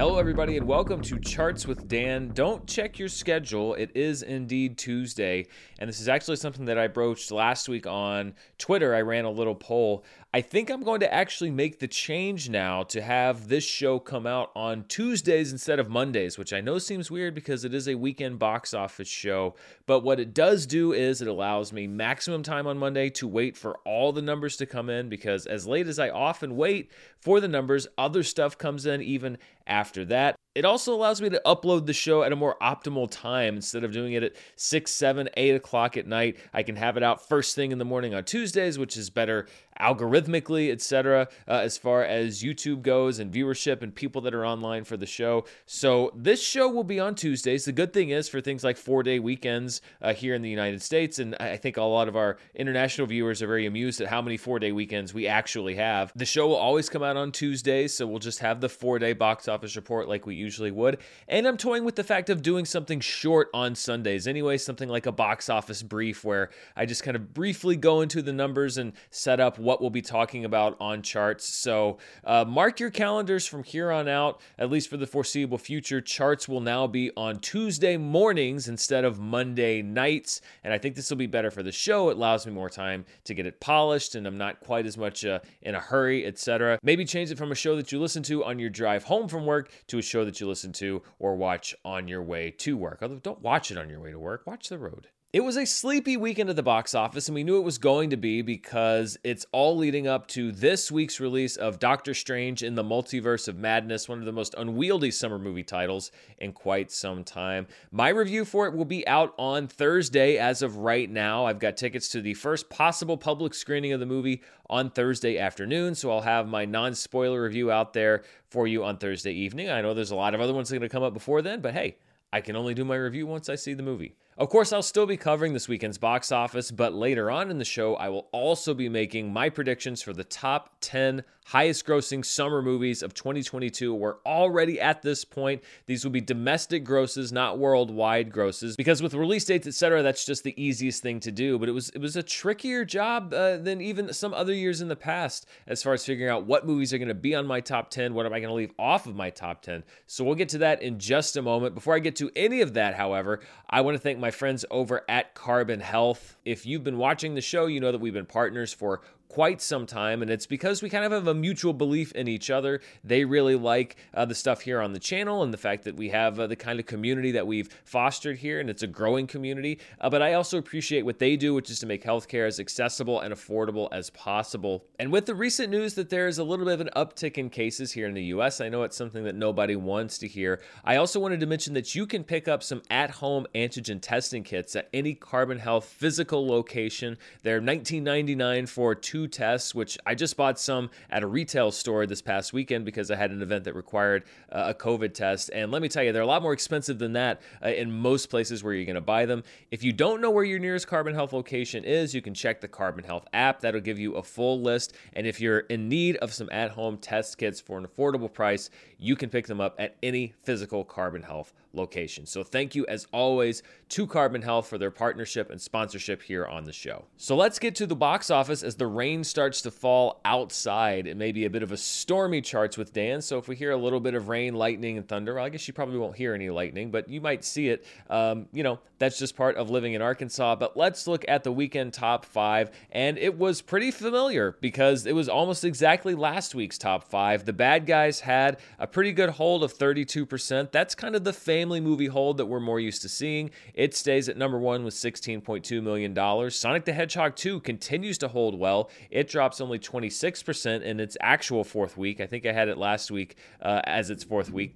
Hello, everybody, and welcome to Charts with Dan. Don't check your schedule. It is indeed Tuesday, and this is actually something that I broached last week on Twitter. I ran a little poll. I think I'm going to actually make the change now to have this show come out on Tuesdays instead of Mondays, which I know seems weird because it is a weekend box office show. But what it does do is it allows me maximum time on Monday to wait for all the numbers to come in because as late as I often wait for the numbers, other stuff comes in even after that. It also allows me to upload the show at a more optimal time instead of doing it at 6, 7, 8 o'clock at night. I can have it out first thing in the morning on Tuesdays, which is better algorithmically, etc., uh, as far as YouTube goes and viewership and people that are online for the show. So this show will be on Tuesdays. The good thing is for things like four day weekends uh, here in the United States, and I think a lot of our international viewers are very amused at how many four day weekends we actually have. The show will always come out on Tuesdays, so we'll just have the four day box office report like we usually would. And I'm toying with the fact of doing something short on Sundays anyway, something like a box office brief where I just kind of briefly go into the numbers and set up what we'll be talking about on charts. So uh, mark your calendars from here on out, at least for the foreseeable future. Charts will now be on Tuesday mornings instead of Monday nights. And I think this will be better for the show. It allows me more time to get it polished, and I'm not quite as much uh, in a hurry, etc. Maybe change it from a show that you listen to on your drive home from work to a show that you listen to or watch on your way to work. Although, don't watch it on your way to work, watch the road. It was a sleepy weekend at the box office, and we knew it was going to be because it's all leading up to this week's release of Doctor Strange in the Multiverse of Madness, one of the most unwieldy summer movie titles in quite some time. My review for it will be out on Thursday as of right now. I've got tickets to the first possible public screening of the movie on Thursday afternoon, so I'll have my non spoiler review out there for you on Thursday evening. I know there's a lot of other ones that are going to come up before then, but hey, I can only do my review once I see the movie. Of course, I'll still be covering this weekend's box office, but later on in the show, I will also be making my predictions for the top 10 highest grossing summer movies of 2022. We're already at this point. These will be domestic grosses, not worldwide grosses, because with release dates, etc., that's just the easiest thing to do. But it was it was a trickier job uh, than even some other years in the past as far as figuring out what movies are going to be on my top 10, what am I going to leave off of my top 10. So we'll get to that in just a moment. Before I get to any of that, however, I want to thank my my friends over at Carbon Health. If you've been watching the show, you know that we've been partners for quite some time, and it's because we kind of have a mutual belief in each other. They really like uh, the stuff here on the channel and the fact that we have uh, the kind of community that we've fostered here, and it's a growing community. Uh, but I also appreciate what they do, which is to make healthcare as accessible and affordable as possible. And with the recent news that there is a little bit of an uptick in cases here in the US, I know it's something that nobody wants to hear. I also wanted to mention that you can pick up some at home antigen testing kits at any Carbon Health physical location. They're $19.99 for two two tests, which I just bought some at a retail store this past weekend because I had an event that required uh, a COVID test. And let me tell you, they're a lot more expensive than that uh, in most places where you're going to buy them. If you don't know where your nearest Carbon Health location is, you can check the Carbon Health app. That'll give you a full list. And if you're in need of some at home test kits for an affordable price, you can pick them up at any physical Carbon Health location. So thank you as always to Carbon Health for their partnership and sponsorship here on the show. So let's get to the box office as the rain starts to fall outside. It may be a bit of a stormy charts with Dan. So if we hear a little bit of rain, lightning, and thunder, well, I guess you probably won't hear any lightning, but you might see it. Um, you know, that's just part of living in Arkansas. But let's look at the weekend top five. And it was pretty familiar because it was almost exactly last week's top five. The bad guys had a pretty good hold of 32%. That's kind of the family movie hold that we're more used to seeing. It stays at number one with $16.2 million. Sonic the Hedgehog 2 continues to hold well. It drops only 26% in its actual fourth week. I think I had it last week uh, as its fourth week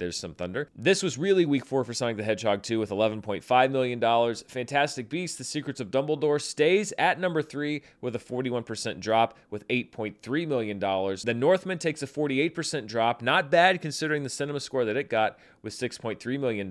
there's some thunder. This was really week four for Sonic the Hedgehog 2 with $11.5 million. Fantastic Beasts, The Secrets of Dumbledore stays at number three with a 41% drop with $8.3 million. The Northman takes a 48% drop. Not bad considering the cinema score that it got with $6.3 million.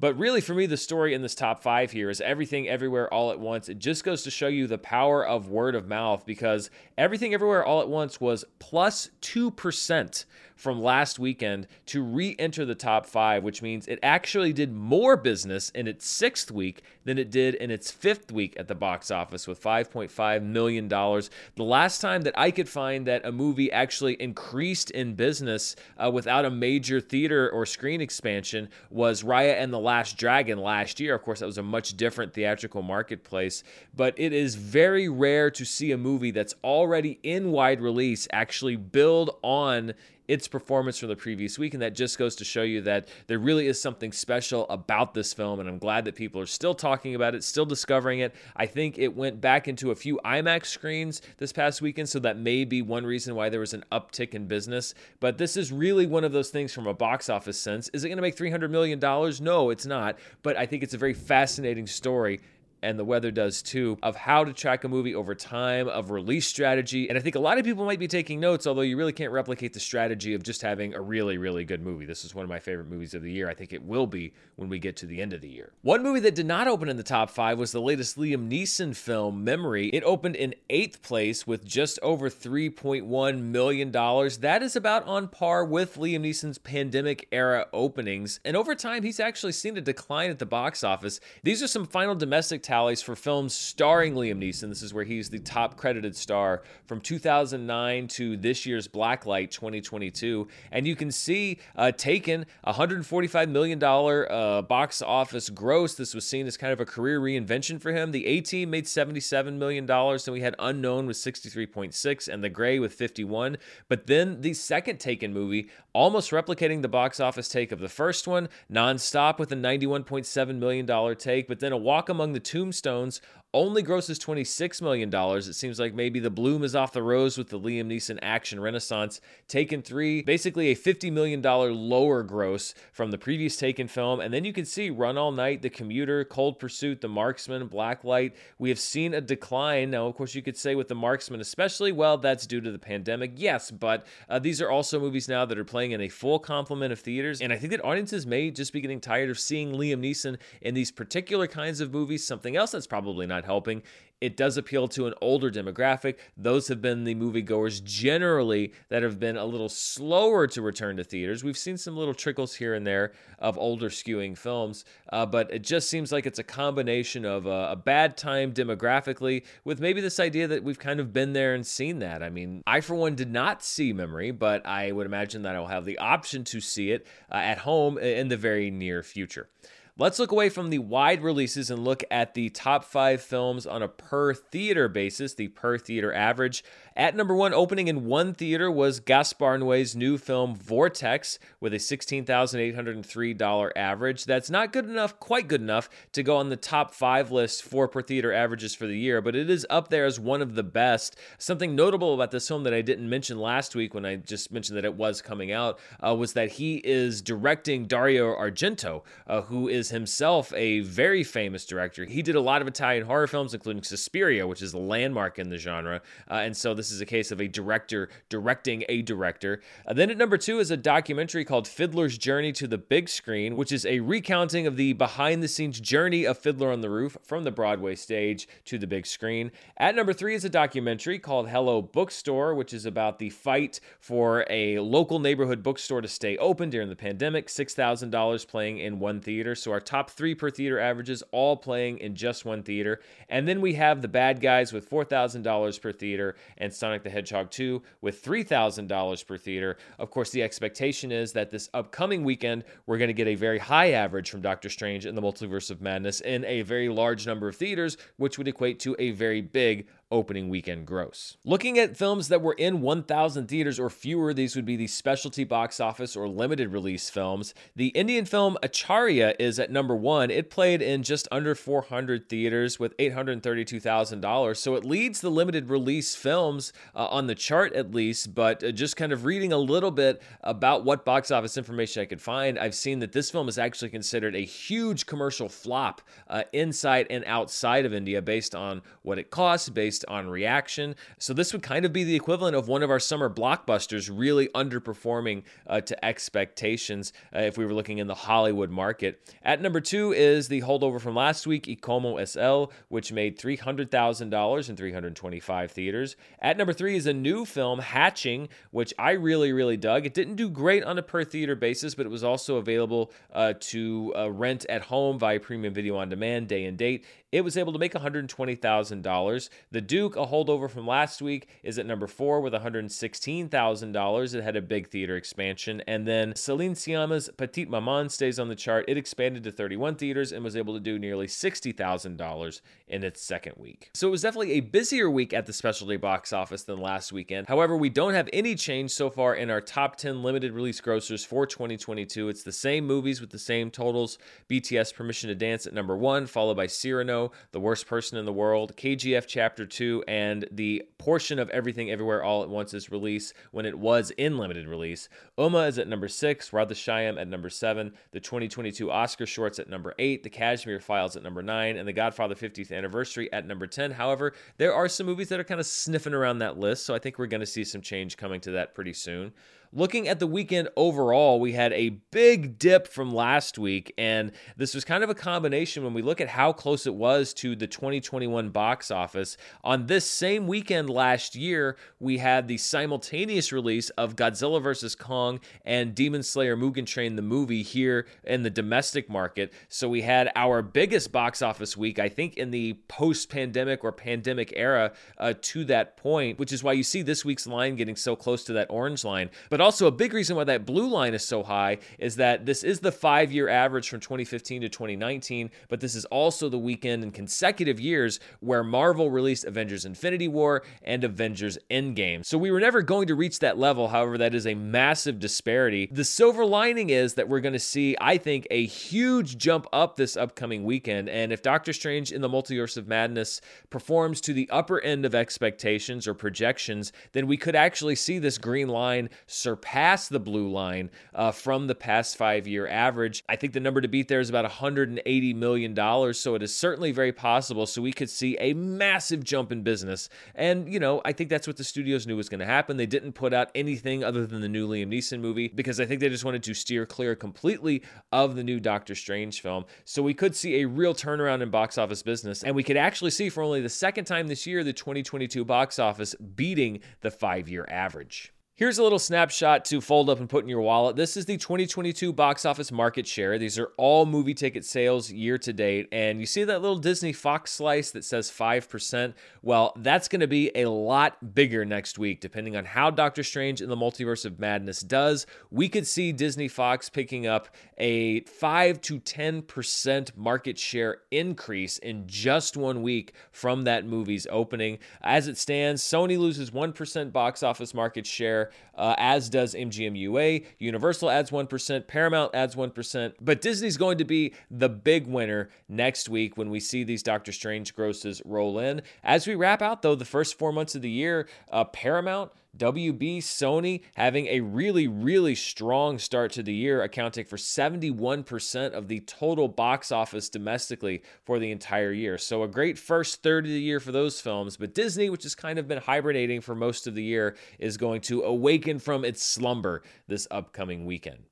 But really, for me, the story in this top five here is everything everywhere all at once. It just goes to show you the power of word of mouth because everything everywhere all at once was plus 2% from last weekend to re enter the top five, which means it actually did more business in its sixth week than it did in its fifth week at the box office with $5.5 million. The last time that I could find that a movie actually increased in business uh, without a major theater or screen expansion was Raya and the Last Dragon last year. Of course, that was a much different theatrical marketplace, but it is very rare to see a movie that's already in wide release actually build on its performance from the previous week. And that just goes to show you that there really is something special about this film. And I'm glad that people are still talking about it, still discovering it. I think it went back into a few IMAX screens this past weekend. So that may be one reason why there was an uptick in business. But this is really one of those things from a box office sense. Is it going to make $300 million? No, it's not. But I think it's a very fascinating story and the weather does too, of how to track a movie over time, of release strategy. And I think a lot of people might be taking notes, although you really can't replicate the strategy of just having a really, really good movie. This is one of my favorite movies of the year. I think it will be when we get to the end of the year. One movie that did not open in the top five was the latest Liam Neeson film, Memory. It opened in eighth place with just over $3.1 million. That is about on par with Liam Neeson's pandemic era openings. And over time, he's actually seen a decline at the box office. These are some final domestic tallies for films starring Liam Neeson. This is where he's the top credited star from 2009 to this year's Blacklight 2022. And you can see uh, Taken, $145 million uh, box office gross. This was seen as kind of a career reinvention for him. The A Team made $77 million. Then we had Unknown with 63.6 and The Grey with 51. But then the second Taken movie, almost replicating the box office take of the first one, nonstop with a $91.7 million take. But then A Walk Among the Tombs Tombstones only grosses $26 million. It seems like maybe the bloom is off the rose with the Liam Neeson action renaissance. Taken 3, basically a $50 million lower gross from the previous Taken film. And then you can see Run All Night, The Commuter, Cold Pursuit, The Marksman, Blacklight. We have seen a decline. Now, of course, you could say with The Marksman, especially, well, that's due to the pandemic. Yes, but uh, these are also movies now that are playing in a full complement of theaters. And I think that audiences may just be getting tired of seeing Liam Neeson in these particular kinds of movies. Something else that's probably not helping. It does appeal to an older demographic. Those have been the moviegoers generally that have been a little slower to return to theaters. We've seen some little trickles here and there of older skewing films, uh, but it just seems like it's a combination of a, a bad time demographically with maybe this idea that we've kind of been there and seen that. I mean, I for one did not see Memory, but I would imagine that I'll have the option to see it uh, at home in the very near future. Let's look away from the wide releases and look at the top five films on a per theater basis, the per theater average. At number one, opening in one theater was Gaspar Noé's new film Vortex with a $16,803 average. That's not good enough, quite good enough, to go on the top five list for per theater averages for the year, but it is up there as one of the best. Something notable about this film that I didn't mention last week when I just mentioned that it was coming out uh, was that he is directing Dario Argento, uh, who is himself a very famous director. He did a lot of Italian horror films, including Suspiria, which is a landmark in the genre. Uh, and so this this is a case of a director directing a director. Uh, then at number two is a documentary called Fiddler's Journey to the Big Screen, which is a recounting of the behind the scenes journey of Fiddler on the Roof from the Broadway stage to the big screen. At number three is a documentary called Hello Bookstore, which is about the fight for a local neighborhood bookstore to stay open during the pandemic. $6,000 playing in one theater. So our top three per theater averages all playing in just one theater. And then we have The Bad Guys with $4,000 per theater and Sonic the Hedgehog 2 with $3,000 per theater. Of course, the expectation is that this upcoming weekend, we're going to get a very high average from Doctor Strange in the Multiverse of Madness in a very large number of theaters, which would equate to a very big opening weekend gross. Looking at films that were in 1,000 theaters or fewer, these would be the specialty box office or limited release films. The Indian film Acharya is at number one. It played in just under 400 theaters with $832,000. So it leads the limited release films uh, on the chart at least. But uh, just kind of reading a little bit about what box office information I could find, I've seen that this film is actually considered a huge commercial flop uh, inside and outside of India based on what it costs, based based on reaction. So this would kind of be the equivalent of one of our summer blockbusters really underperforming uh, to expectations uh, if we were looking in the Hollywood market. At number two is the holdover from last week, Y Como Es Él, which made $300,000 in 325 theaters. At number three is a new film, Hatching, which I really, really dug. It didn't do great on a per theater basis, but it was also available uh, to uh, rent at home via premium video on demand, day and date. It was able to make $120,000. The Duke, a holdover from last week, is at number four with $116,000. It had a big theater expansion. And then Céline Sciamma's Petite Maman stays on the chart. It expanded to 31 theaters and was able to do nearly $60,000 in its second week. So it was definitely a busier week at the specialty box office than last weekend. However, we don't have any change so far in our top 10 limited release grossers for 2022. It's the same movies with the same totals. BTS Permission to Dance at number one, followed by Cyrano, The Worst Person in the World, KGF Chapter 2, and the portion of Everything Everywhere All at Once's release when it was in limited release. Uma is at number six, Radhe Shyam at number seven, the 2022 Oscar shorts at number eight, The Kashmir Files at number nine, and The Godfather 50th Anniversary at number 10. However, there are some movies that are kind of sniffing around that list, so I think we're going to see some change coming to that pretty soon. Looking at the weekend overall, we had a big dip from last week, and this was kind of a combination when we look at how close it was to the 2021 box office. On this same weekend last year, we had the simultaneous release of Godzilla vs. Kong and Demon Slayer Mugen Train, the movie, here in the domestic market. So we had our biggest box office week, I think, in the post pandemic or pandemic era uh, to that point, which is why you see this week's line getting so close to that orange line. But also, a big reason why that blue line is so high is that this is the five year average from 2015 to 2019, but this is also the weekend in consecutive years where Marvel released Avengers Infinity War and Avengers Endgame. So we were never going to reach that level. However, that is a massive disparity. The silver lining is that we're going to see, I think, a huge jump up this upcoming weekend. And if Doctor Strange in the Multiverse of Madness performs to the upper end of expectations or projections, then we could actually see this green line surpass the blue line uh, from the past five year average. I think the number to beat there is about $180 million. So it is certainly very possible. So we could see a massive jump in business. And, you know, I think that's what the studios knew was going to happen. They didn't put out anything other than the new Liam Neeson movie because I think they just wanted to steer clear completely of the new Doctor Strange film. So we could see a real turnaround in box office business. And we could actually see for only the second time this year the 2022 box office beating the five year average. Here's a little snapshot to fold up and put in your wallet. This is the 2022 box office market share. These are all movie ticket sales year to date. And you see that little Disney Fox slice that says 5%? Well, that's going to be a lot bigger next week, depending on how Doctor Strange in the Multiverse of Madness does. We could see Disney Fox picking up a 5 to 10% market share increase in just one week from that movie's opening. As it stands, Sony loses 1% box office market share uh, as does MGM UA. Universal adds 1%, Paramount adds 1%, but Disney's going to be the big winner next week when we see these Doctor Strange grosses roll in. As we wrap out, though, the first four months of the year, uh, Paramount, WB, Sony having a really, really strong start to the year, accounting for 71% of the total box office domestically for the entire year. So, a great first third of the year for those films. But Disney, which has kind of been hibernating for most of the year, is going to awaken from its slumber this upcoming weekend.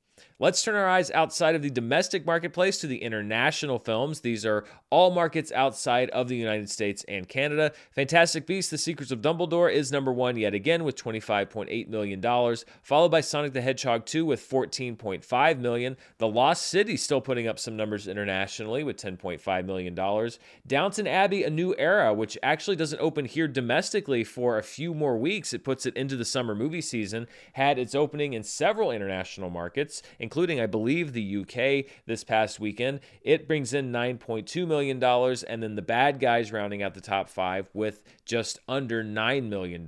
Let's turn our eyes outside of the domestic marketplace to the international films. These are all markets outside of the United States and Canada. Fantastic Beasts: The Secrets of Dumbledore is number one yet again with $25.8 million, followed by Sonic the Hedgehog 2 with 14.5 million. The Lost City still putting up some numbers internationally with $10.5 million. Downton Abbey: A New Era, which actually doesn't open here domestically for a few more weeks. It puts it into the summer movie season. Had its opening in several international markets, including including, I believe, the UK this past weekend. It brings in $9.2 million, and then the bad guys rounding out the top five with just under $9 million.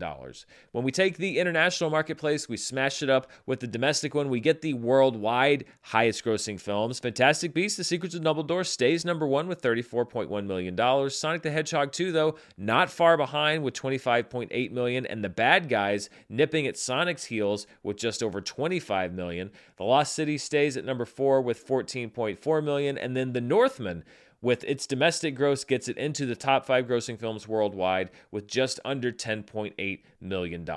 When we take the international marketplace, we smash it up with the domestic one. We get the worldwide highest grossing films. Fantastic Beasts, The Secrets of Dumbledore stays number one with $34.1 million. Sonic the Hedgehog 2, though, not far behind with 25.8 million, and the bad guys nipping at Sonic's heels with just over 25 million. The Lost City stays at number four with 14.4 million, and then The Northman with its domestic gross gets it into the top five grossing films worldwide with just under $10.8 million.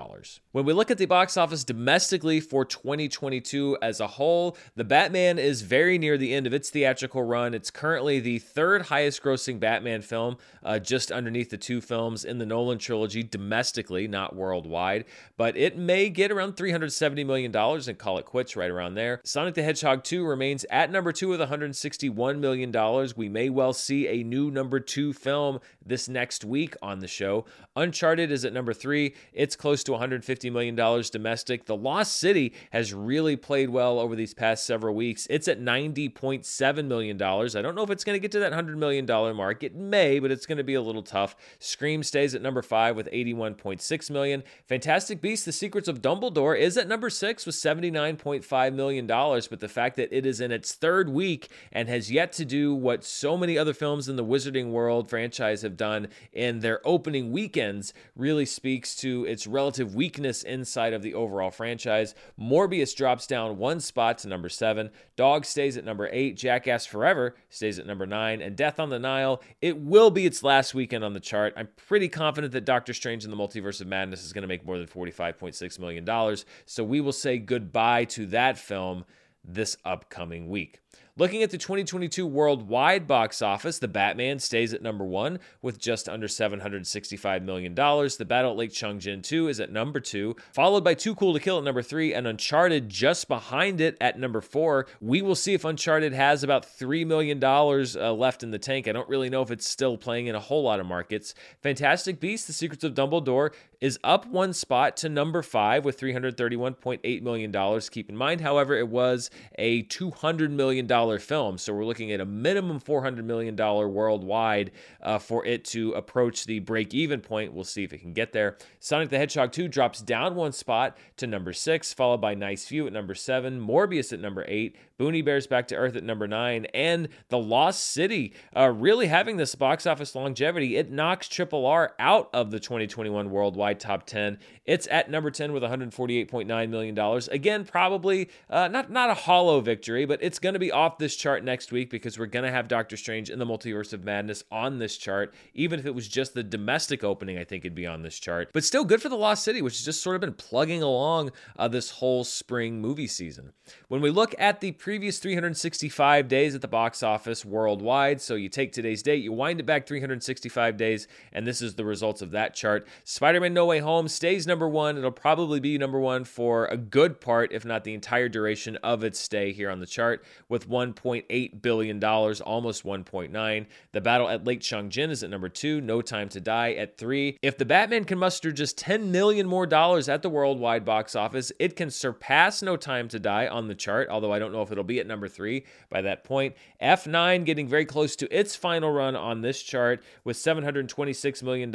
When we look at the box office domestically for 2022 as a whole, The Batman is very near the end of its theatrical run. It's currently the third highest grossing Batman film, uh, just underneath the two films in the Nolan trilogy domestically, not worldwide. But it may get around $370 million and call it quits right around there. Sonic the Hedgehog 2 remains at number two with $161 million. We may well see a new number two film this next week on the show. Uncharted is at number three. It's close to $150 million domestic. The Lost City has really played well over these past several weeks. It's at $90.7 million. I don't know if it's going to get to that $100 million mark. It may, but it's going to be a little tough. Scream stays at number five with 81.6 million. Fantastic Beasts, The Secrets of Dumbledore is at number six with $79.5 million. But the fact that it is in its third week and has yet to do what so many other films in the Wizarding World franchise have done in their opening weekends really speaks to its relative weakness inside of the overall franchise. Morbius drops down one spot to number seven. Dog stays at number eight. Jackass Forever stays at number nine. And Death on the Nile, it will be its last weekend on the chart. I'm pretty confident that Doctor Strange in the Multiverse of Madness is going to make more than $45.6 million. So we will say goodbye to that film this upcoming week. Looking at the 2022 worldwide box office, The Batman stays at number one with just under $765 million. The Battle at Lake Changjin 2 is at number two, followed by Too Cool to Kill at number three, and Uncharted just behind it at number four. We will see if Uncharted has about $3 million uh, left in the tank. I don't really know if it's still playing in a whole lot of markets. Fantastic Beasts, The Secrets of Dumbledore is up one spot to number five with $331.8 million. Keep in mind, however, it was a $200 million film. So we're looking at a minimum $400 million worldwide uh, for it to approach the break even point. We'll see if it can get there. Sonic the Hedgehog 2 drops down one spot to number six, followed by Nice View at number seven, Morbius at number eight, Boonie Bears Back to Earth at number nine, and The Lost City uh, really having this box office longevity. It knocks Triple R out of the 2021 worldwide top 10. It's at number 10 with $148.9 million. Again, probably uh, not, not a hollow victory, but it's going to be off this chart next week because we're going to have Doctor Strange in the Multiverse of Madness on this chart. Even if it was just the domestic opening, I think it'd be on this chart. But still good for The Lost City, which has just sort of been plugging along uh, this whole spring movie season. When we look at the previous 365 days at the box office worldwide. So you take today's date, you wind it back 365 days, and this is the results of that chart. Spider Man No Way Home stays number one. It'll probably be number one for a good part, if not the entire duration of its stay here on the chart, with $1.8 billion, almost 1.9. The Battle at Lake Changjin is at number two. No Time to Die at three. If the Batman can muster just 10 million more dollars at the worldwide box office, it can surpass No Time to Die on the chart, although I don't know if it'll be at number three by that point. F9 getting very close to its final run on this chart with $726 million.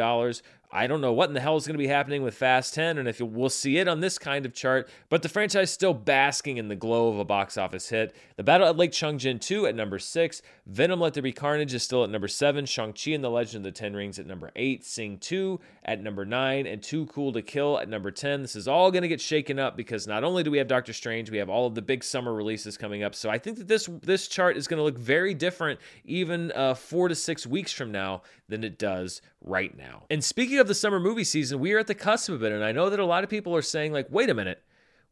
I don't know what in the hell is going to be happening with Fast 10 and if we'll see it on this kind of chart, but the franchise still basking in the glow of a box office hit. The Battle at Lake Changjin 2 at number 6, Venom Let There Be Carnage is still at number 7, Shang-Chi and the Legend of the Ten Rings at number 8, Sing 2 at number 9, and Too Cool to Kill at number 10. This is all going to get shaken up because not only do we have Doctor Strange, we have all of the big summer releases coming up. So I think that this this chart is going to look very different even uh, 4 to 6 weeks from now than it does right now. And speaking of the summer movie season, we are at the cusp of it. And I know that a lot of people are saying, like, wait a minute,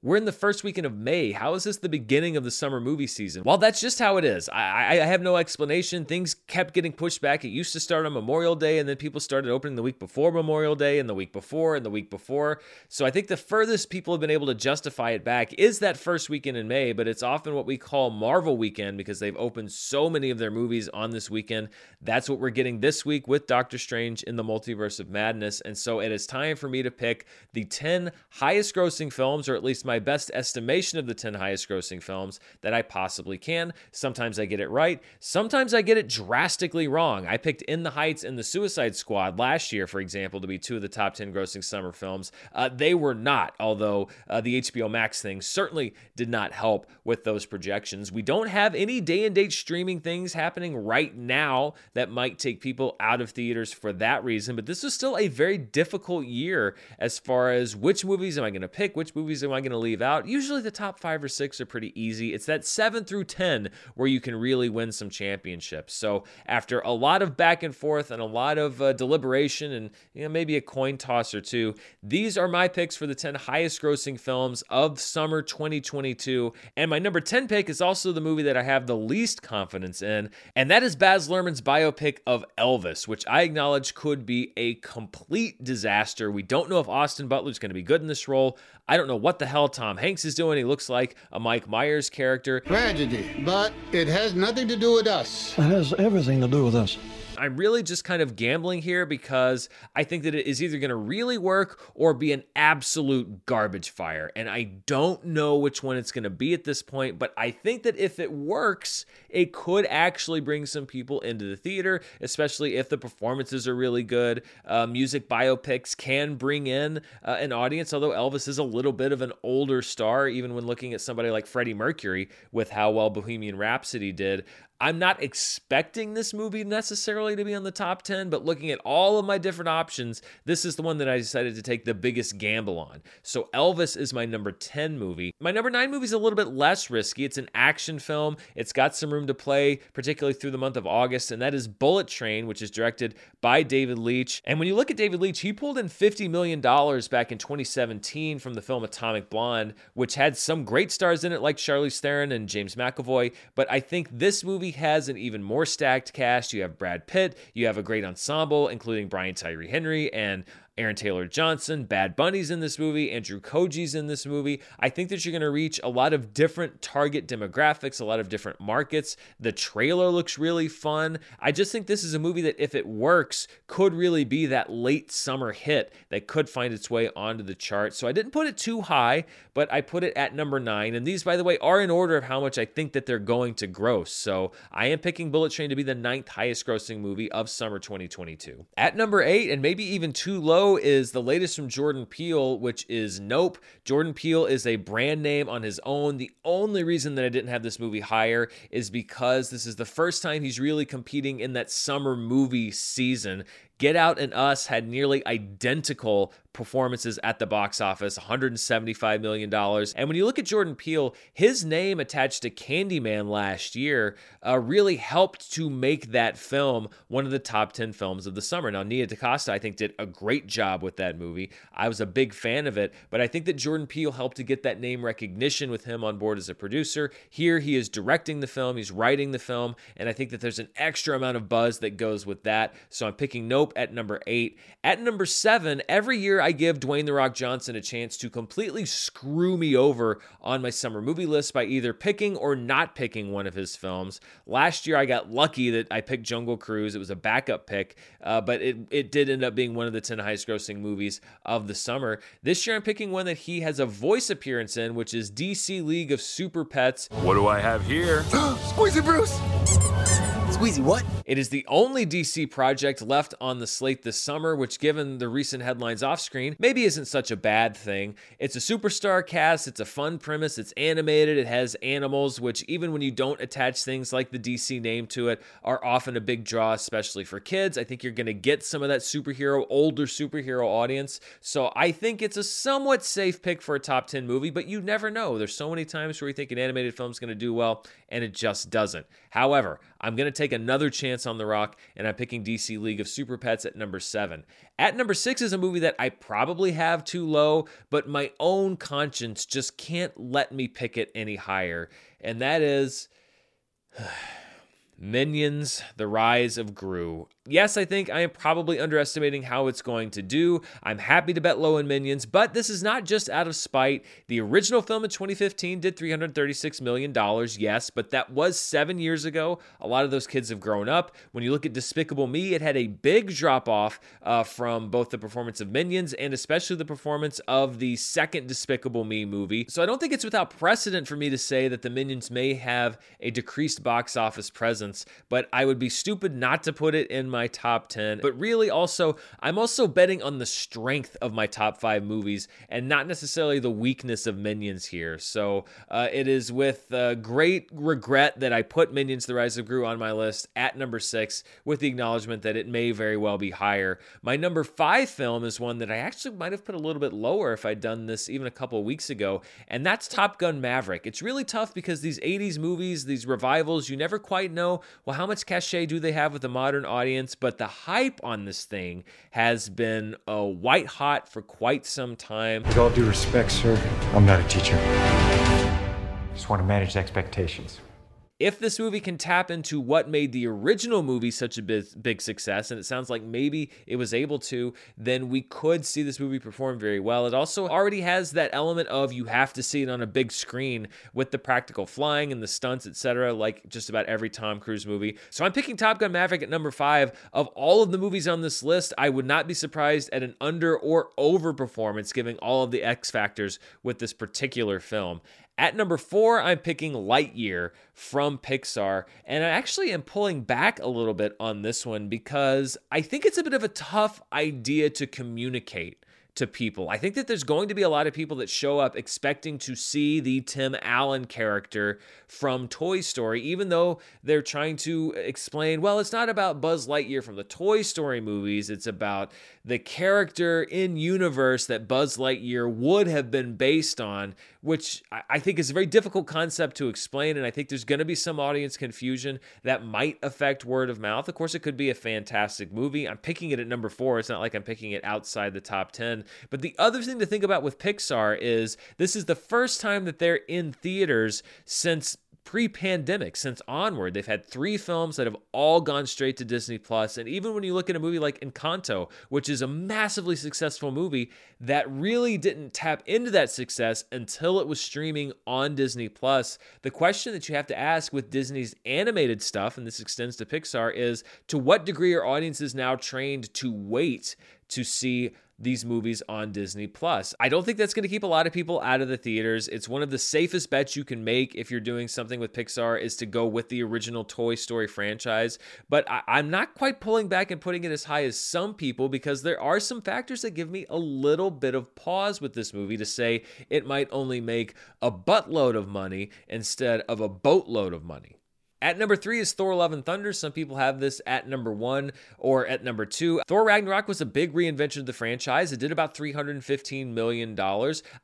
we're in the first weekend of May. How is this the beginning of the summer movie season? Well, that's just how it is. I, I, have no explanation. Things kept getting pushed back. It used to start on Memorial Day, and then people started opening the week before Memorial Day, and the week before, and the week before. So I think the furthest people have been able to justify it back is that first weekend in May, but it's often what we call Marvel weekend because they've opened so many of their movies on this weekend. That's what we're getting this week with Doctor Strange in the Multiverse of Madness. And so it is time for me to pick the 10 highest grossing films, or at least my best estimation of the 10 highest grossing films that I possibly can. Sometimes I get it right, sometimes I get it drastically wrong. I picked In the Heights and The Suicide Squad last year, for example, to be two of the top 10 grossing summer films. Uh, they were not, although uh, the HBO Max thing certainly did not help with those projections. We don't have any day and date streaming things happening right now that might take people out of theaters for that reason, but this is still a very difficult year as far as which movies am I going to pick, which movies am I going to leave out. Usually the top five or six are pretty easy. It's that seven through 10 where you can really win some championships. So after a lot of back and forth and a lot of uh, deliberation and you know, maybe a coin toss or two, these are my picks for the 10 highest grossing films of summer 2022. And my number 10 pick is also the movie that I have the least confidence in, and that is Baz Luhrmann's biopic of Elvis, which I acknowledge could be a complete disaster. We don't know if Austin Butler's going to be good in this role. I don't know what the hell Tom Hanks is doing. He looks like a Mike Myers character. Tragedy, but it has nothing to do with us. It has everything to do with us. I'm really just kind of gambling here because I think that it is either going to really work or be an absolute garbage fire. And I don't know which one it's going to be at this point, but I think that if it works, it could actually bring some people into the theater, especially if the performances are really good. Uh, music biopics can bring in uh, an audience, although Elvis is a little bit of an older star, even when looking at somebody like Freddie Mercury with how well Bohemian Rhapsody did. I'm not expecting this movie necessarily to be on the top 10, but looking at all of my different options, this is the one that I decided to take the biggest gamble on. So Elvis is my number 10 movie. My number 9 movie is a little bit less risky. It's an action film. It's got some room to play, particularly through the month of August, and that is Bullet Train, which is directed by David Leitch. And when you look at David Leitch, he pulled in $50 million back in 2017 from the film Atomic Blonde, which had some great stars in it like Charlize Theron and James McAvoy, but I think this movie has an even more stacked cast. You have Brad Pitt, you have a great ensemble, including Brian Tyree Henry and Aaron Taylor Johnson, Bad Bunny's in this movie, Andrew Koji's in this movie. I think that you're going to reach a lot of different target demographics, a lot of different markets. The trailer looks really fun. I just think this is a movie that, if it works, could really be that late summer hit that could find its way onto the chart. So I didn't put it too high, but I put it at number nine. And these, by the way, are in order of how much I think that they're going to gross. So I am picking Bullet Train to be the ninth highest grossing movie of summer 2022. At number eight, and maybe even too low is the latest from Jordan Peele, which is Nope. Jordan Peele is a brand name on his own. The only reason that I didn't have this movie higher is because this is the first time he's really competing in that summer movie season. Get Out and Us had nearly identical performances at the box office, $175 million. And when you look at Jordan Peele, his name attached to Candyman last year uh, really helped to make that film one of the top 10 films of the summer. Now, Nia DaCosta, I think, did a great job with that movie. I was a big fan of it, but I think that Jordan Peele helped to get that name recognition with him on board as a producer. Here, he is directing the film, he's writing the film, and I think that there's an extra amount of buzz that goes with that. So I'm picking Nope at number eight. At number seven, every year I give Dwayne The Rock Johnson a chance to completely screw me over on my summer movie list by either picking or not picking one of his films. Last year I got lucky that I picked Jungle Cruise. It was a backup pick, uh, but it, it did end up being one of the 10 highest grossing movies of the summer. This year I'm picking one that he has a voice appearance in, which is DC League of Super Pets. What do I have here? Squeezy Bruce! Squeezy what? It is the only DC project left on the slate this summer, which, given the recent headlines off screen, maybe isn't such a bad thing. It's a superstar cast, it's a fun premise, it's animated, it has animals, which, even when you don't attach things like the DC name to it, are often a big draw, especially for kids. I think you're going to get some of that superhero, older superhero audience. So I think it's a somewhat safe pick for a top 10 movie, but you never know. There's so many times where you think an animated film is going to do well, and it just doesn't. However, I'm going to take another chance on The Rock, and I'm picking DC League of Super Pets at number seven. At number six is a movie that I probably have too low, but my own conscience just can't let me pick it any higher, and that is. Minions, The Rise of Gru. Yes, I think I am probably underestimating how it's going to do. I'm happy to bet low in Minions, but this is not just out of spite. The original film in 2015 did $336 million, yes, but that was seven years ago. A lot of those kids have grown up. When you look at Despicable Me, it had a big drop off uh, from both the performance of Minions and especially the performance of the second Despicable Me movie. So I don't think it's without precedent for me to say that the Minions may have a decreased box office presence, but I would be stupid not to put it in my my top 10. But really, also, I'm also betting on the strength of my top five movies and not necessarily the weakness of Minions here. So uh, it is with uh, great regret that I put Minions The Rise of Gru on my list at number six, with the acknowledgement that it may very well be higher. My number five film is one that I actually might have put a little bit lower if I'd done this even a couple weeks ago, and that's Top Gun Maverick. It's really tough because these 80s movies, these revivals, you never quite know, well, how much cachet do they have with the modern audience? But the hype on this thing has been uh, white hot for quite some time. With all due respect, sir, I'm not a teacher. Just want to manage expectations if this movie can tap into what made the original movie such a big, big, success, and it sounds like maybe it was able to, then we could see this movie perform very well. It also already has that element of you have to see it on a big screen with the practical flying and the stunts, etc., like just about every Tom Cruise movie. So I'm picking Top Gun Maverick at number five. Of all of the movies on this list, I would not be surprised at an under or over performance, giving all of the X factors with this particular film. At number four, I'm picking Lightyear from Pixar. And I actually am pulling back a little bit on this one because I think it's a bit of a tough idea to communicate to people. I think that there's going to be a lot of people that show up expecting to see the Tim Allen character from Toy Story, even though they're trying to explain, well, it's not about Buzz Lightyear from the Toy Story movies, it's about the character in universe that Buzz Lightyear would have been based on, which I think is a very difficult concept to explain. And I think there's going to be some audience confusion that might affect word of mouth. Of course, it could be a fantastic movie. I'm picking it at number four. It's not like I'm picking it outside the top 10. But the other thing to think about with Pixar is this is the first time that they're in theaters since pre-pandemic since onward they've had three films that have all gone straight to disney plus. And even when you look at a movie like encanto which is a massively successful movie that really didn't tap into that success until it was streaming on disney plus. The question that you have to ask with disney's animated stuff and this extends to pixar is to what degree are audiences now trained to wait to see these movies on Disney Plus. I don't think that's going to keep a lot of people out of the theaters. It's one of the safest bets you can make if you're doing something with Pixar is to go with the original Toy Story franchise. But I- am not quite pulling back and putting it as high as some people because there are some factors that give me a little bit of pause with this movie to say it might only make a buttload of money instead of a boatload of money. At number three is Thor Love and Thunder. Some people have this at number one or at number two. Thor Ragnarok was a big reinvention of the franchise. It did about $315 million.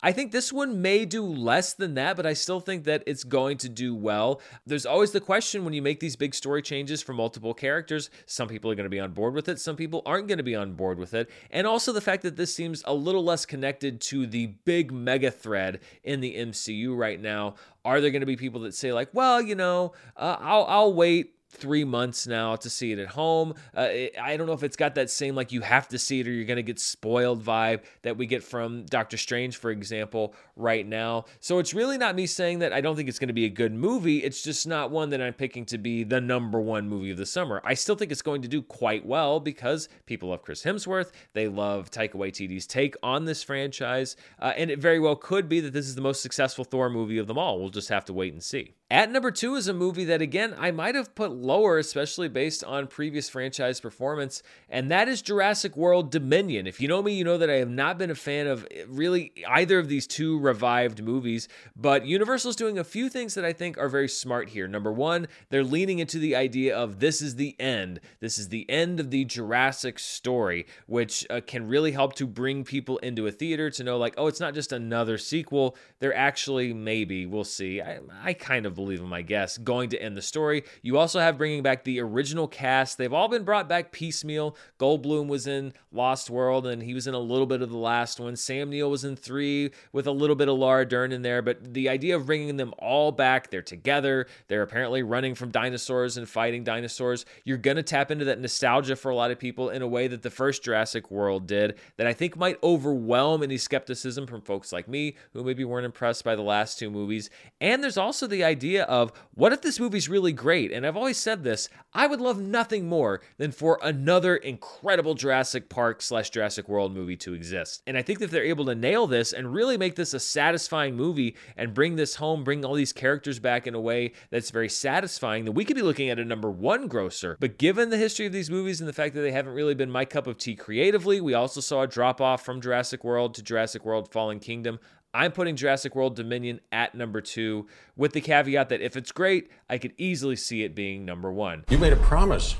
I think this one may do less than that, but I still think that it's going to do well. There's always the question when you make these big story changes for multiple characters, some people are going to be on board with it, some people aren't going to be on board with it. And also the fact that this seems a little less connected to the big mega thread in the MCU right now. Are there going to be people that say, like, well, you know, uh, I'll, I'll wait three months now to see it at home. Uh, it, I don't know if it's got that same like you have to see it or you're going to get spoiled vibe that we get from Doctor Strange, for example, right now. So it's really not me saying that I don't think it's going to be a good movie. It's just not one that I'm picking to be the number one movie of the summer. I still think it's going to do quite well because people love Chris Hemsworth. They love Taika Waititi's take on this franchise. Uh, and it very well could be that this is the most successful Thor movie of them all. We'll just have to wait and see. At number two is a movie that, again, I might have put lower, especially based on previous franchise performance, and that is Jurassic World Dominion. If you know me, you know that I have not been a fan of really either of these two revived movies, but Universal is doing a few things that I think are very smart here. Number one, they're leaning into the idea of this is the end. This is the end of the Jurassic story, which uh, can really help to bring people into a theater to know, like, oh, it's not just another sequel. They're actually, maybe, we'll see. I, I kind of believe him, I guess, going to end the story. You also have bringing back the original cast. They've all been brought back piecemeal. Goldblum was in Lost World, and he was in a little bit of the last one. Sam Neill was in three with a little bit of Laura Dern in there. But the idea of bringing them all back, they're together. They're apparently running from dinosaurs and fighting dinosaurs. You're going to tap into that nostalgia for a lot of people in a way that the first Jurassic World did, that I think might overwhelm any skepticism from folks like me who maybe weren't impressed by the last two movies. And there's also the idea idea of what if this movie's really great? And I've always said this I would love nothing more than for another incredible Jurassic Park slash Jurassic World movie to exist. And I think that if they're able to nail this and really make this a satisfying movie and bring this home, bring all these characters back in a way that's very satisfying, then we could be looking at a number one grosser. But given the history of these movies and the fact that they haven't really been my cup of tea creatively, we also saw a drop off from Jurassic World to Jurassic World Fallen Kingdom. I'm putting Jurassic World Dominion at number two, with the caveat that if it's great, I could easily see it being number one. You made a promise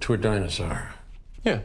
to a dinosaur. Yeah.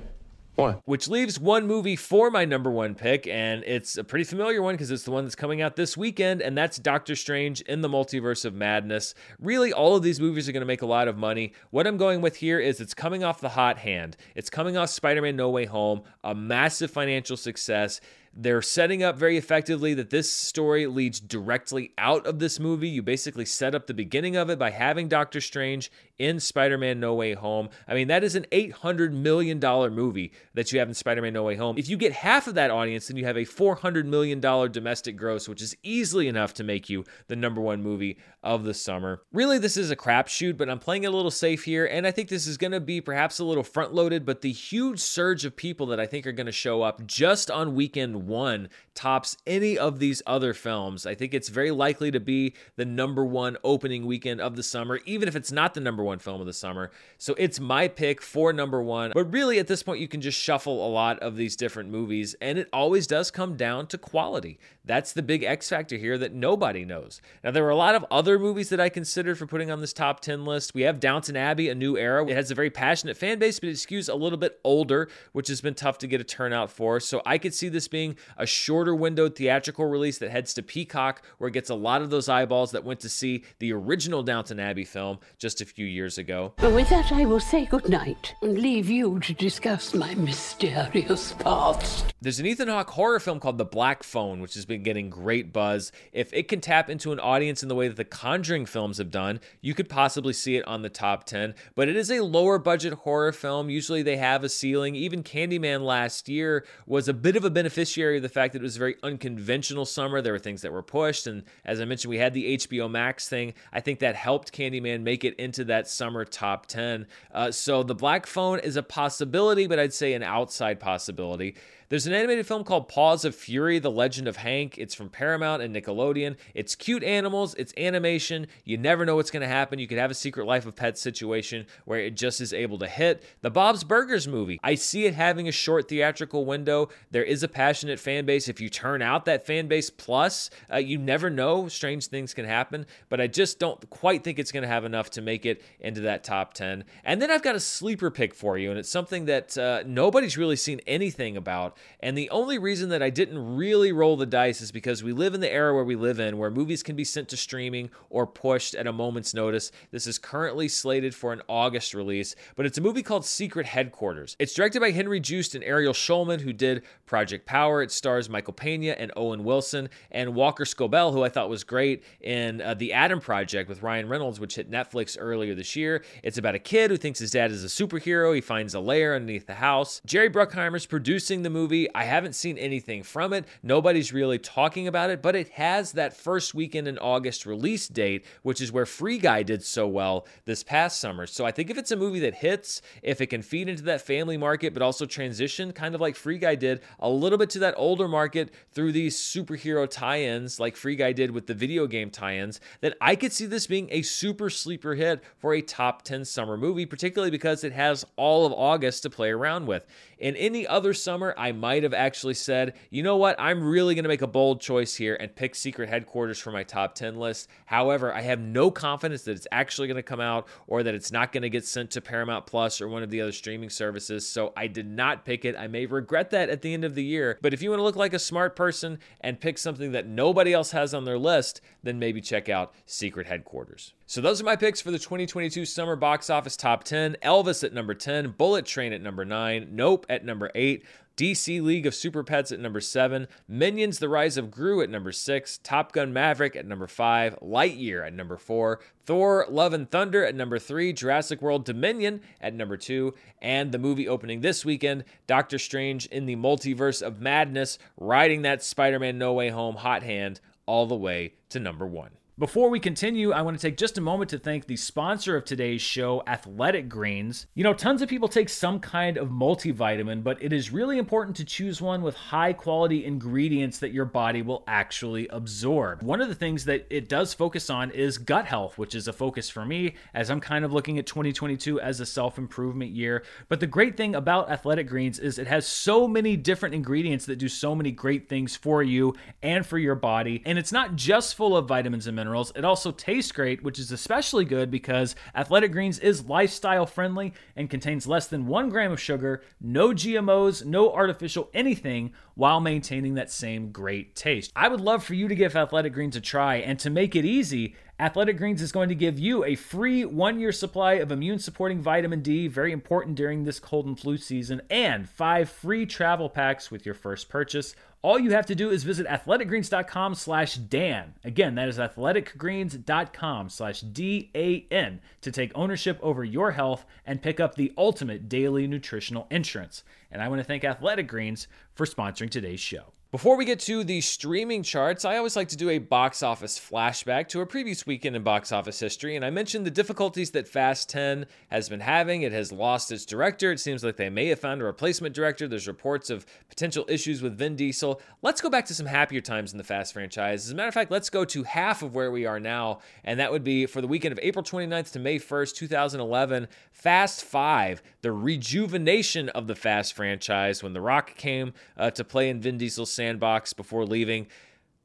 What? Which leaves one movie for my number one pick, and it's a pretty familiar one because it's the one that's coming out this weekend, and that's Doctor Strange in the Multiverse of Madness. Really, all of these movies are going to make a lot of money. What I'm going with here is it's coming off the hot hand, it's coming off Spider Man No Way Home, a massive financial success. They're setting up very effectively that this story leads directly out of this movie. You basically set up the beginning of it by having Doctor Strange in Spider Man No Way Home. I mean, that is an $800 million movie that you have in Spider Man No Way Home. If you get half of that audience, then you have a $400 million domestic gross, which is easily enough to make you the number one movie of the summer. Really, this is a crapshoot, but I'm playing it a little safe here, and I think this is going to be perhaps a little front loaded, but the huge surge of people that I think are going to show up just on weekend one tops any of these other films. I think it's very likely to be the number one opening weekend of the summer, even if it's not the number one film of the summer. So it's my pick for number one. But really, at this point, you can just shuffle a lot of these different movies, and it always does come down to quality. That's the big X factor here that nobody knows. Now, there were a lot of other movies that I considered for putting on this top 10 list. We have Downton Abbey, A New Era. It has a very passionate fan base, but it skews a little bit older, which has been tough to get a turnout for. So I could see this being a shorter window theatrical release that heads to Peacock, where it gets a lot of those eyeballs that went to see the original Downton Abbey film just a few years ago. With that, I will say goodnight and leave you to discuss my mysterious past. There's an Ethan Hawke horror film called The Black Phone, which has been getting great buzz. If it can tap into an audience in the way that the Conjuring films have done, you could possibly see it on the top 10. But it is a lower budget horror film. Usually they have a ceiling. Even Candyman last year was a bit of a beneficiary of the fact that it was a very unconventional summer. There were things that were pushed. And as I mentioned, we had the HBO Max thing. I think that helped Candyman make it into that summer top 10. Uh, so the Black Phone is a possibility, but I'd say an outside possibility. There's an animated film called Paws of Fury, The Legend of Hank. It's from Paramount and Nickelodeon. It's cute animals, it's animation. You never know what's going to happen. You could have a Secret Life of Pets situation where it just is able to hit. The Bob's Burgers movie. I see it having a short theatrical window. There is a passionate fan base. If you turn out that fan base plus, uh, you never know. Strange things can happen, but I just don't quite think it's going to have enough to make it into that top 10. And then I've got a sleeper pick for you, and it's something that uh, nobody's really seen anything about. And the only reason that I didn't really roll the dice is because we live in the era where we live in, where movies can be sent to streaming or pushed at a moment's notice. This is currently slated for an August release, but it's a movie called Secret Headquarters. It's directed by Henry Joost and Ariel Schulman, who did Project Power. It stars Michael Pena and Owen Wilson and Walker Scobell, who I thought was great in uh, The Adam Project with Ryan Reynolds, which hit Netflix earlier this year. It's about a kid who thinks his dad is a superhero. He finds a lair underneath the house. Jerry Bruckheimer's producing the movie. I haven't seen anything from it. Nobody's really talking about it, but it has that first weekend in August release date, which is where Free Guy did so well this past summer. So I think if it's a movie that hits, if it can feed into that family market, but also transition, kind of like Free Guy did, a little bit to that older market through these superhero tie ins, like Free Guy did with the video game tie ins, that I could see this being a super sleeper hit for a top 10 summer movie, particularly because it has all of August to play around with. In any other summer, I might have actually said, you know what, I'm really going to make a bold choice here and pick Secret Headquarters for my top 10 list. However, I have no confidence that it's actually going to come out or that it's not going to get sent to Paramount Plus or one of the other streaming services. So I did not pick it. I may regret that at the end of the year. But if you want to look like a smart person and pick something that nobody else has on their list, then maybe check out Secret Headquarters. So those are my picks for the 2022 summer box office top 10. Elvis at number 10, Bullet Train at number 9, Nope at number 8, DC League of Super Pets at number 7, Minions The Rise of Gru at number 6, Top Gun Maverick at number 5, Lightyear at number 4, Thor Love and Thunder at number 3, Jurassic World Dominion at number 2, and the movie opening this weekend, Doctor Strange in the Multiverse of Madness, riding that Spider Man No Way Home hot hand all the way to number 1. Before we continue, I want to take just a moment to thank the sponsor of today's show, Athletic Greens. You know, tons of people take some kind of multivitamin, but it is really important to choose one with high quality ingredients that your body will actually absorb. One of the things that it does focus on is gut health, which is a focus for me as I'm kind of looking at 2022 as a self improvement year. But the great thing about Athletic Greens is it has so many different ingredients that do so many great things for you and for your body. And it's not just full of vitamins and minerals minerals. It also tastes great, which is especially good because Athletic Greens is lifestyle friendly and contains less than one gram of sugar, no GMOs, no artificial anything, while maintaining that same great taste. I would love for you to give Athletic Greens a try, and to make it easy, Athletic Greens is going to give you a free one year supply of immune supporting vitamin D, very important during this cold and flu season, and five free travel packs with your first purchase. All you have to do is visit athleticgreens.com slash Dan. Again, that is athleticgreens.com slash D-A-N to take ownership over your health and pick up the ultimate daily nutritional insurance. And I want to thank Athletic Greens for sponsoring today's show. Before we get to the streaming charts, I always like to do a box office flashback to a previous weekend in box office history. And I mentioned the difficulties that Fast 10 has been having. It has lost its director. It seems like they may have found a replacement director. There's reports of potential issues with Vin Diesel. Let's go back to some happier times in the Fast franchise. As a matter of fact, let's go to half of where we are now. And that would be for the weekend of April 29th to May 1st, 2011. Fast 5, the rejuvenation of the Fast franchise when The Rock came uh, to play in Vin Diesel's sandbox before leaving.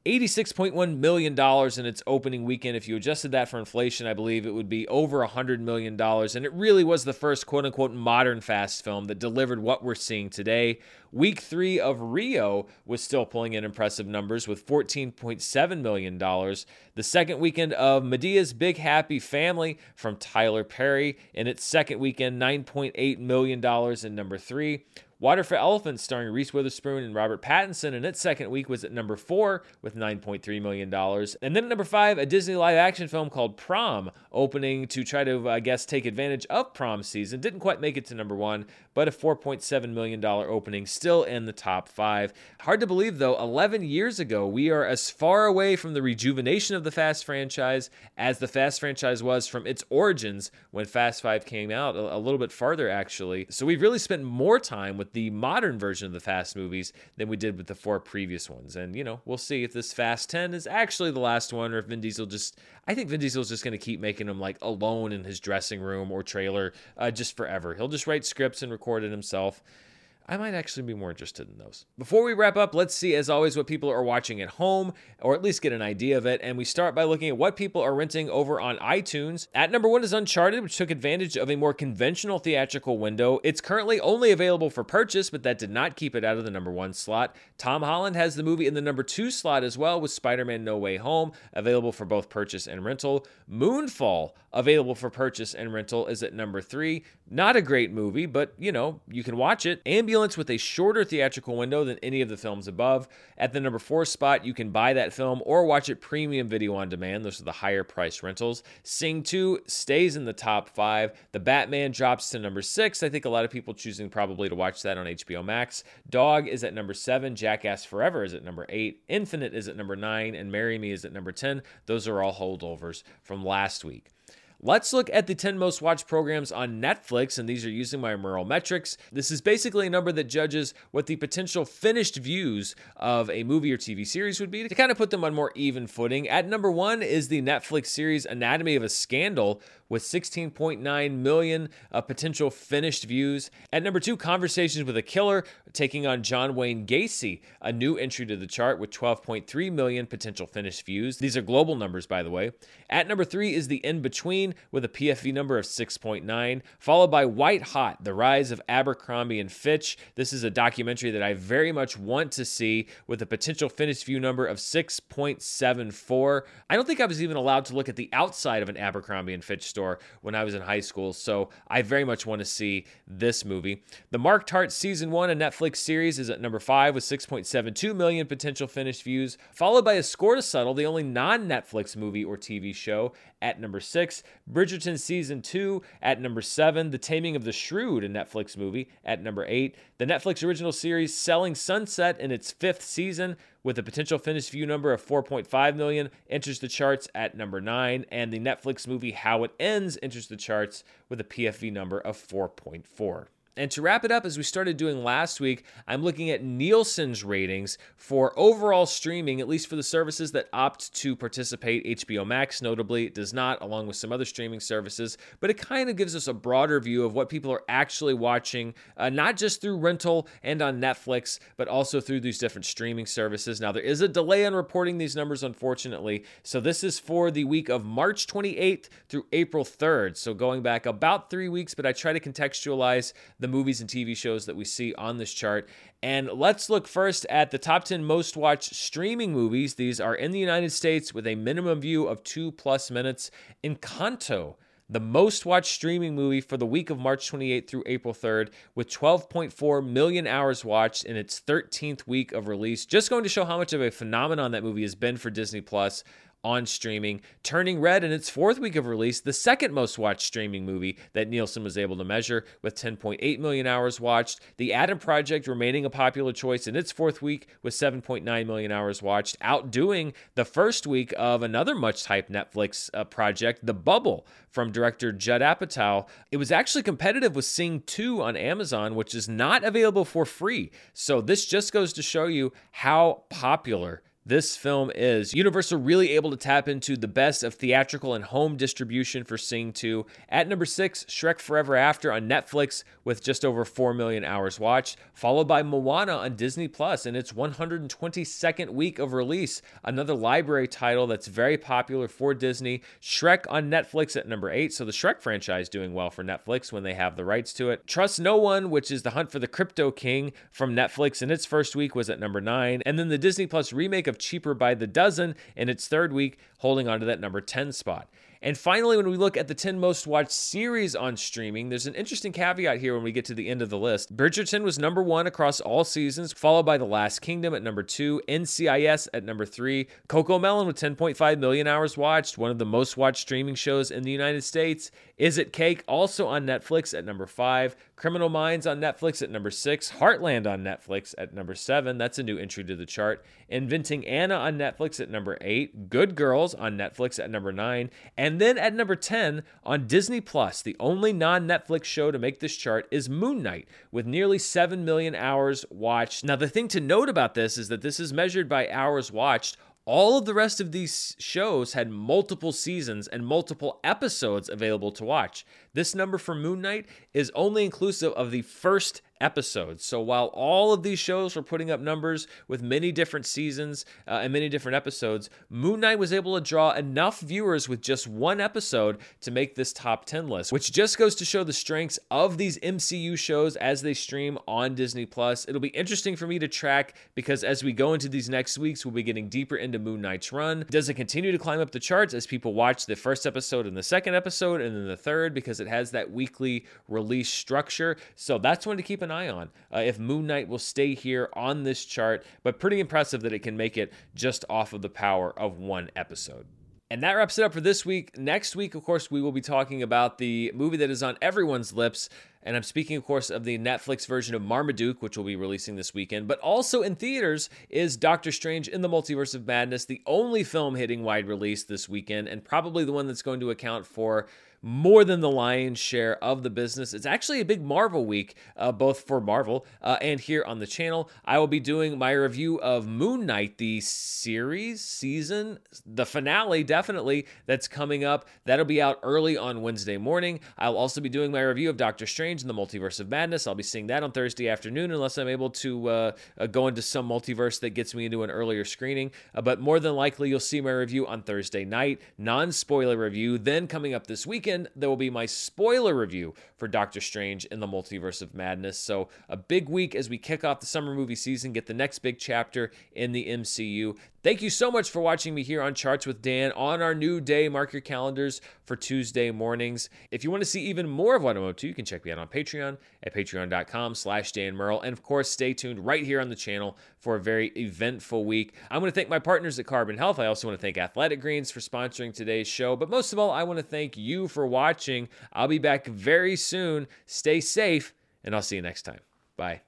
$86.1 million in its opening weekend. If you adjusted that for inflation, I believe it would be over $100 million. And it really was the first quote unquote modern fast film that delivered what we're seeing today. Week three of Rio was still pulling in impressive numbers with $14.7 million. The second weekend of Madea's Big Happy Family from Tyler Perry in its second weekend, $9.8 million in number three. Water for Elephants, starring Reese Witherspoon and Robert Pattinson, in its second week was at number four with $9.3 million. And then at number five, a Disney live action film called Prom, opening to try to, I guess, take advantage of prom season. Didn't quite make it to number one, but a $4.7 million opening, still in the top five. Hard to believe, though, 11 years ago, we are as far away from the rejuvenation of the Fast franchise as the Fast franchise was from its origins when Fast 5 came out, a little bit farther, actually. So we've really spent more time with the modern version of the Fast movies than we did with the four previous ones. And, you know, we'll see if this Fast 10 is actually the last one or if Vin Diesel just, I think Vin Diesel's just going to keep making them like alone in his dressing room or trailer uh, just forever. He'll just write scripts and record it himself. I might actually be more interested in those. Before we wrap up, let's see, as always, what people are watching at home, or at least get an idea of it. And we start by looking at what people are renting over on iTunes. At number one is Uncharted, which took advantage of a more conventional theatrical window. It's currently only available for purchase, but that did not keep it out of the number one slot. Tom Holland has the movie in the number two slot as well, with Spider Man No Way Home, available for both purchase and rental. Moonfall, available for purchase and rental, is at number three. Not a great movie, but you know, you can watch it. Ambulance with a shorter theatrical window than any of the films above. At the number four spot, you can buy that film or watch it premium video on demand. Those are the higher price rentals. Sing 2 stays in the top five. The Batman drops to number six. I think a lot of people choosing probably to watch that on HBO Max. Dog is at number seven. Jackass Forever is at number eight. Infinite is at number nine. And Marry Me is at number 10. Those are all holdovers from last week. Let's look at the 10 most watched programs on Netflix, and these are using my Murrell metrics. This is basically a number that judges what the potential finished views of a movie or TV series would be to kind of put them on more even footing. At number one is the Netflix series Anatomy of a Scandal, with 16.9 million uh, potential finished views. At number two, Conversations with a Killer, taking on John Wayne Gacy, a new entry to the chart with 12.3 million potential finished views. These are global numbers, by the way. At number three is The In Between, with a PFV number of 6.9, followed by White Hot, The Rise of Abercrombie and Fitch. This is a documentary that I very much want to see with a potential finished view number of 6.74. I don't think I was even allowed to look at the outside of an Abercrombie and Fitch store when I was in high school. So I very much want to see this movie. The Marked Heart season one, a Netflix series, is at number five with 6.72 million potential finished views, followed by A Score to Settle, the only non Netflix movie or TV show, at number six. Bridgerton Season 2 at number 7, The Taming of the Shrew, a Netflix movie, at number 8, the Netflix original series Selling Sunset in its fifth season with a potential finished view number of 4.5 million enters the charts at number 9 and the Netflix movie How It Ends enters the charts with a PFV number of 4.4. And to wrap it up, as we started doing last week, I'm looking at Nielsen's ratings for overall streaming, at least for the services that opt to participate. HBO Max, notably, does not, along with some other streaming services, but it kind of gives us a broader view of what people are actually watching, uh, not just through rental and on Netflix, but also through these different streaming services. Now, there is a delay in reporting these numbers, unfortunately. So, this is for the week of March 28th through April 3rd. So, going back about three weeks, but I try to contextualize the movies and TV shows that we see on this chart. And let's look first at the top 10 most watched streaming movies. These are in the United States with a minimum view of two plus minutes. Encanto the most watched streaming movie for the week of March 28th through April 3rd, with 12.4 million hours watched in its 13th week of release. Just going to show how much of a phenomenon that movie has been for Disney Plus on streaming, turning red in its fourth week of release, the second most watched streaming movie that Nielsen was able to measure, with 10.8 million hours watched. The Adam Project remaining a popular choice in its fourth week, with 7.9 million hours watched, outdoing the first week of another much hyped Netflix uh, project, The Bubble, from director Judd Apatow. It was actually competitive with Sing 2 on Amazon, which is not available for free. So this just goes to show you how popular this film is. Universal really able to tap into the best of theatrical and home distribution for Sing 2. At number 6, Shrek Forever After on Netflix with just over 4 million hours watched, followed by Moana on Disney Plus in its 122nd week of release. Another library title that's very popular for Disney. Shrek on Netflix at number 8, so the Shrek franchise doing well for Netflix when they have the rights to it. Trust No One, which is the hunt for the Crypto King from Netflix in its first week was at number 9, and then the Disney Plus remake of Cheaper by the Dozen in its third week, holding on to that number 10 spot. And finally, when we look at the 10 most watched series on streaming, there's an interesting caveat here when we get to the end of the list. Bridgerton was number one across all seasons, followed by The Last Kingdom at number two, NCIS at number three, CoComelon with 10.5 million hours watched, one of the most watched streaming shows in the United States. Is It Cake also on Netflix at number five, Criminal Minds on Netflix at number six, Heartland on Netflix at number seven. That's a new entry to the chart. Inventing Anna on Netflix at number eight, Good Girls on Netflix at number nine, and then at number 10 on Disney Plus, the only non Netflix show to make this chart is Moon Knight with nearly 7 million hours watched. Now, the thing to note about this is that this is measured by hours watched all of the rest of these shows had multiple seasons and multiple episodes available to watch. This number for Moon Knight is only inclusive of the first episodes. So while all of these shows were putting up numbers with many different seasons uh, and many different episodes, Moon Knight was able to draw enough viewers with just one episode to make this top 10 list, which just goes to show the strengths of these MCU shows as they stream on Disney Plus. It'll be interesting for me to track because as we go into these next weeks, we'll be getting deeper into Moon Knight's run. Does it continue to climb up the charts as people watch the first episode and the second episode and then the third because it has that weekly release structure? So that's one to keep an an eye on uh, if Moon Knight will stay here on this chart, but pretty impressive that it can make it just off of the power of one episode. And that wraps it up for this week. Next week, of course, we will be talking about the movie that is on everyone's lips. And I'm speaking, of course, of the Netflix version of Marmaduke, which will be releasing this weekend. But also in theaters is Doctor Strange in the Multiverse of Madness, the only film hitting wide release this weekend, and probably the one that's going to account for more than the lion's share of the business. It's actually a big Marvel week, uh, both for Marvel uh, and here on the channel. I will be doing my review of Moon Knight, the series, season, the finale, definitely, that's coming up. That'll be out early on Wednesday morning. I'll also be doing my review of Doctor Strange and the Multiverse of Madness. I'll be seeing that on Thursday afternoon, unless I'm able to uh, uh go into some multiverse that gets me into an earlier screening. Uh, but more than likely, you'll see my review on Thursday night, non spoiler review. Then coming up this weekend, weekend, there will be my spoiler review for Doctor Strange in the Multiverse of Madness. So, a big week as we kick off the summer movie season, get the next big chapter in the MCU. Thank you so much for watching me here on Charts with Dan on our new day. Mark your calendars for Tuesday mornings. If you want to see even more of what I'm up to, you can check me out on Patreon at patreon.com slash Dan Murrell. And of course, stay tuned right here on the channel for a very eventful week. I want to thank my partners at Carbon Health. I also want to thank Athletic Greens for sponsoring today's show. But most of all, I want to thank you for watching. I'll be back very soon. Stay safe, and I'll see you next time. Bye.